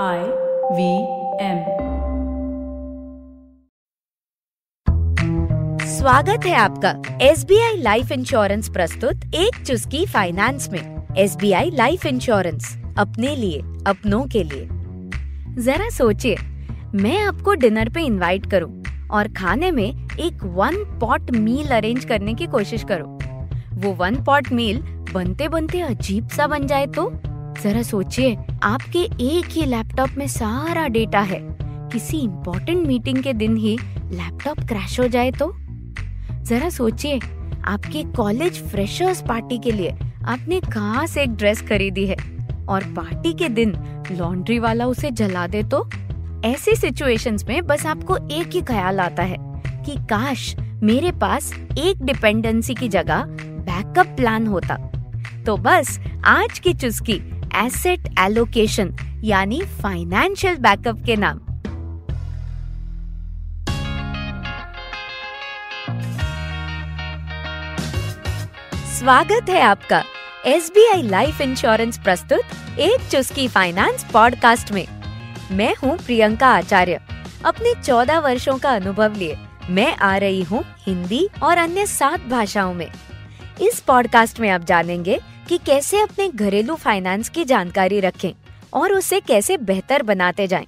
I V M स्वागत है आपका S B I life insurance प्रस्तुत एक चुस्की फाइनेंस में। S B I life insurance अपने लिए, अपनों के लिए। जरा सोचिए, मैं आपको डिनर पे इनवाइट करूँ और खाने में एक वन पॉट मील अरेंज करने की कोशिश करूँ। वो वन पॉट मील बनते बनते अजीब सा बन जाए तो? जरा सोचिए, आपके एक ही लैपटॉप में सारा डेटा है। किसी इम्पोर्टेंट मीटिंग के दिन ही लैपटॉप क्रैश हो जाए तो? जरा सोचिए, आपके कॉलेज फ्रेशर्स पार्टी के लिए आपने कहाँ से एक ड्रेस खरीदी है और पार्टी के दिन लॉन्ड्री वाला उसे जला दे तो? ऐसी सिचुएशंस में बस आपको एक ही ख्याल आता है कि काश मेरे पास एक डिपेंडेंसी की जगह बैकअप प्लान होता। तो बस आज की चुस्की एसेट एलोकेशन यानी फाइनेंशियल बैकअप के नाम। स्वागत है आपका S B I life insurance प्रस्तुत एक चुस्की फाइनेंस पॉडकास्ट में। मैं हूँ प्रियंका आचार्य। अपने चौदह वर्षों का अनुभव लिए मैं आ रही हूँ हिंदी और अन्य सात भाषाओं में। इस पॉडकास्ट में आप जानेंगे कि कैसे अपने घरेलू फाइनेंस की जानकारी रखें और उसे कैसे बेहतर बनाते जाएँ।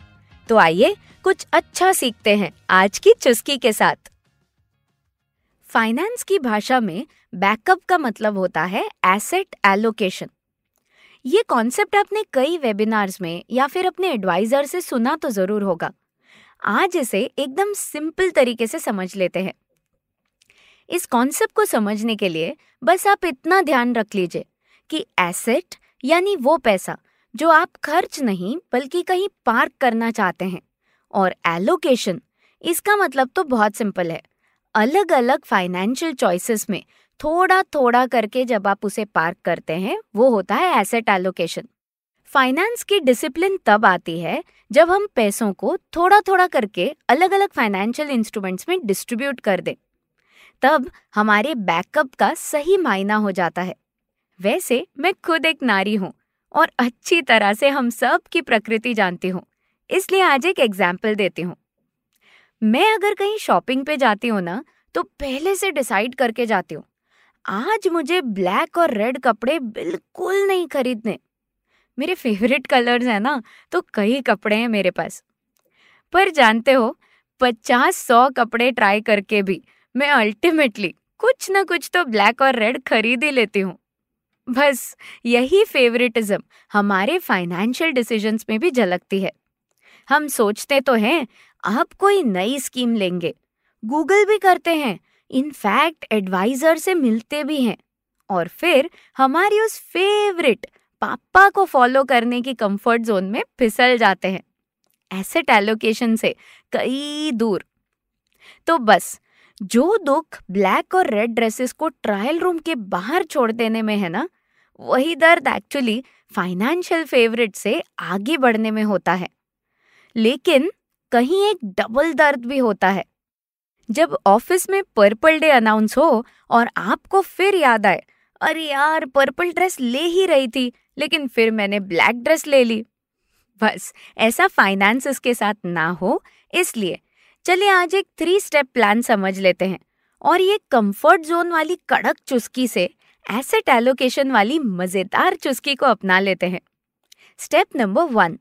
तो आइए कुछ अच्छा सीखते हैं आज की चुस्की के साथ। फाइनेंस की भाषा में बैकअप का मतलब होता है एसेट एलोकेशन ये कॉन्सेप्ट आपने कई वेबिनार्स में या फिर अपने एडवाइजर से सुना तो ज़रूर होगा। आज इसे एकदम सिंपल तरीके से समझ लेते हैं। इस कॉन्सेप्ट को समझने के लिए बस आप इतना ध्यान रख लीजिए। कि एसेट यानी वो पैसा, जो आप खर्च नहीं, बल्कि कहीं पार्क करना चाहते हैं। और एलोकेशन इसका मतलब तो बहुत सिंपल है। अलग अलग फाइनेंशियल चॉइसेस में थोड़ा थोड़ा करके जब आप उसे पार्क करते हैं, वो होता है एसेट एलोकेशन फाइनेंस की डिसिप्लिन तब आती है जब हम पैसों को थोड़ा थोड़ा करके अलग अलग फाइनेंशियल इंस्ट्रूमेंट्स में डिस्ट्रीब्यूट कर दें। तब हमारे बैकअप का सही मायना हो जाता है। वैसे मैं खुद एक नारी हूँ और अच्छी तरह से हम सब की प्रकृति जानती हूँ, इसलिए आज एक एग्ज़ाम्पल देती हूँ। मैं अगर कहीं शॉपिंग पे जाती हूँ ना तो पहले से डिसाइड करके जाती हूँ, आज मुझे ब्लैक और रेड कपड़े बिल्कुल नहीं खरीदने। मेरे फेवरेट कलर्स हैं ना तो कई कपड़े हैं मेरे पास। पर जानते हो, पचास सौ कपड़े ट्राई करके भी मैं अल्टीमेटली कुछ ना कुछ तो ब्लैक और रेड खरीद ही लेती हूँ। बस, यही फेवरेटिज्म हमारे फाइनेंशियल डिसीजंस में भी झलकती है। हम सोचते तो हैं, अब कोई नई स्कीम लेंगे। गूगल भी करते हैं इनफैक्ट एडवाइजर से मिलते भी हैं। और फिर हमारी उस फेवरेट पापा को फॉलो करने की कंफर्ट जोन में फिसल जाते हैं। एसेट एलोकेशन से कई दूर। तो बस, जो दुख ब्लैक और रेड ड्रेसेस को ट्रायल रूम के बाहर छोड़ देने में है ना वही दर्द एक्चुअली फाइनेंशियल फेवरेट से आगे बढ़ने में होता है। लेकिन कहीं एक डबल दर्द भी होता है। जब ऑफ़िस में पर्पल डे अनाउंस हो और आपको फिर याद आए, अरे यार पर्पल ड्रेस ले ही रही थी, लेकिन फिर मैंने ब्लैक ड्रेस ले ली। बस, ऐसा फाइनेंस के साथ ना हो, इसलिए चलिए आज एक थ्री स्टेप प्लान समझ लेते हैं। और ये कंफर्ट जोन वाली कड़क चुस्की से एसेट एलोकेशन वाली मज़ेदार चुस्की को अपना लेते हैं। स्टेप नंबर वन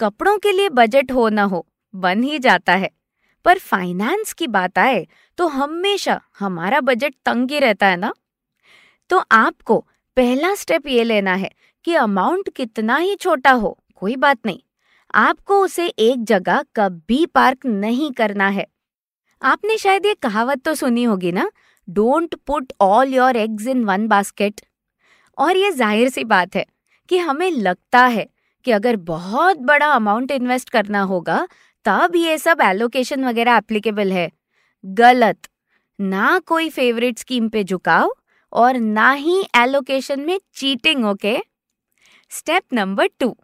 कपड़ों के लिए बजट हो ना हो, बन ही जाता है। पर फाइनेंस की बात आए तो हमेशा हमारा बजट तंग ही रहता है ना? तो आपको पहला स्टेप ये लेना है कि अमाउंट कितना ही छोटा हो, कोई बात नहीं। आपको उसे एक जगह कभी पार्क नहीं करना है। आपने शायद ये कहावत तो सुनी होगी ना don't put all your eggs in one basket और ये ज़ाहिर सी बात है कि हमें लगता है कि अगर बहुत बड़ा अमाउंट इन्वेस्ट करना होगा, तब ये सब एलोकेशन वगैरह एप्लीकेबल है। गलत। ना कोई फेवरेट स्कीम पे झुकाव और ना ही एलोकेशन में cheating okay step number two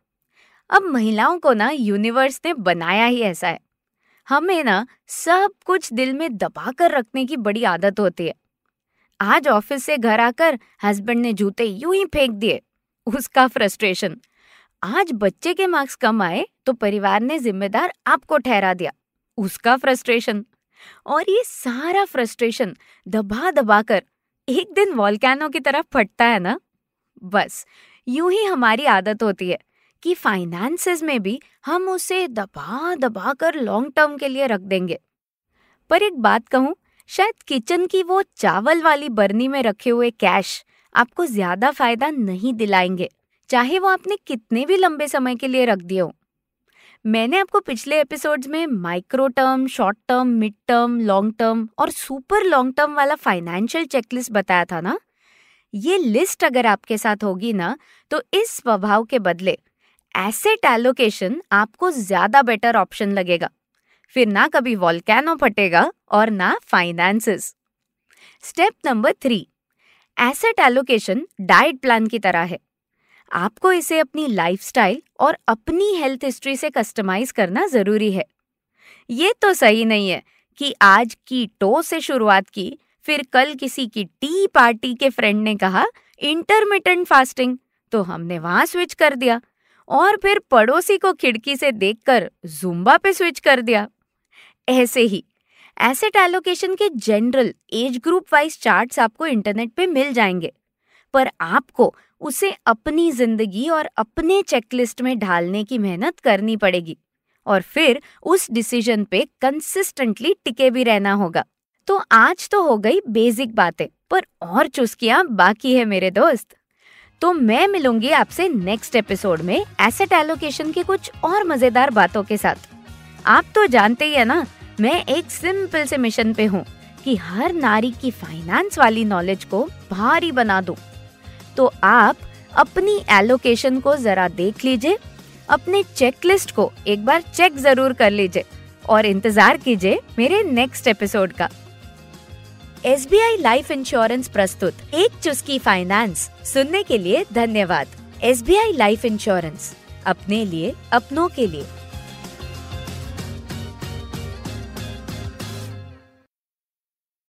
अब महिलाओं को ना यूनिवर्स ने बनाया ही ऐसा है। हमें ना सब कुछ दिल में दबा कर रखने की बड़ी आदत होती है। आज ऑफ़िस से घर आकर हस्बैंड ने जूते यूँ ही फेंक दिए। उसका फ्रस्ट्रेशन। आज बच्चे के मार्क्स कम आए तो परिवार ने जिम्मेदार आपको ठहरा दिया। उसका फ्रस्ट्रेशन। और ये सारा फ्रस्ट्रेशन दबा दबा कर एक दिन वॉलकैनो की तरफ़ फटता है ना? बस, यूँ ही हमारी आदत होती है। कि फाइनेंसेस में भी हम उसे दबा दबा कर लॉन्ग टर्म के लिए रख देंगे। पर एक बात कहूँ, शायद किचन की वो चावल वाली बर्नी में रखे हुए कैश आपको ज़्यादा फ़ायदा नहीं दिलाएँगे, चाहे वो आपने कितने भी लंबे समय के लिए रख दिए हो। मैंने आपको पिछले एपिसोड्स में micro term short term mid term long term और सुपर लॉन्ग टर्म वाला फाइनेंशियल चेकलिस्ट बताया था ना? ये लिस्ट अगर आपके साथ होगी ना तो इस स्वभाव के बदले एसेट एलोकेशन आपको ज़्यादा बेटर ऑप्शन लगेगा। फिर ना कभी वॉल्केनो फटेगा और ना finances. Step number three. Asset allocation diet plan की तरह है। आपको इसे अपनी लाइफस्टाइल और अपनी हेल्थ हिस्ट्री से कस्टमाइज करना ज़रूरी है। ये तो सही नहीं है कि आज की टो से शुरुआत की, फिर कल किसी की टी पार्टी के फ्रेंड ने कहा इंटरमीडियंट फास्टिंग। तो हमने वहाँ स्विच कर दिया। और फिर पड़ोसी को खिड़की से देखकर जुम्बा पे स्विच कर दिया। ऐसे ही एसेट एलोकेशन के general age group wise charts आपको इंटरनेट पे मिल जाएँगे, पर आपको उसे अपनी ज़िंदगी और अपने चेकलिस्ट में ढालने की मेहनत करनी पड़ेगी और फिर उस डिसीज़न पे कंसिस्टेंटली टिके भी रहना होगा। तो आज तो हो गई बेसिक बातें, पर और चुस्कियाँ बाकी है मेरे दोस्त। तो मैं मिलूँगी आपसे नेक्स्ट एपिसोड में एसेट एलोकेशन की कुछ और मज़ेदार बातों के साथ। आप तो जानते ही है ना, मैं एक सिंपल से मिशन पे हूँ कि हर नारी की फाइनेंस वाली नॉलेज को भारी बना दूँ। तो आप अपनी एलोकेशन को जरा देख लीजिए, अपने चेकलिस्ट को एक बार चेक ज़रूर कर लीजिए और इंतज़ार कीजिए मेरे नेक्स्ट एपिसोड का। S B I life insurance प्रस्तुत, एक चुस्की फाइनेंस। सुनने के लिए धन्यवाद। S B I life insurance, अपने लिए, अपनों के लिए।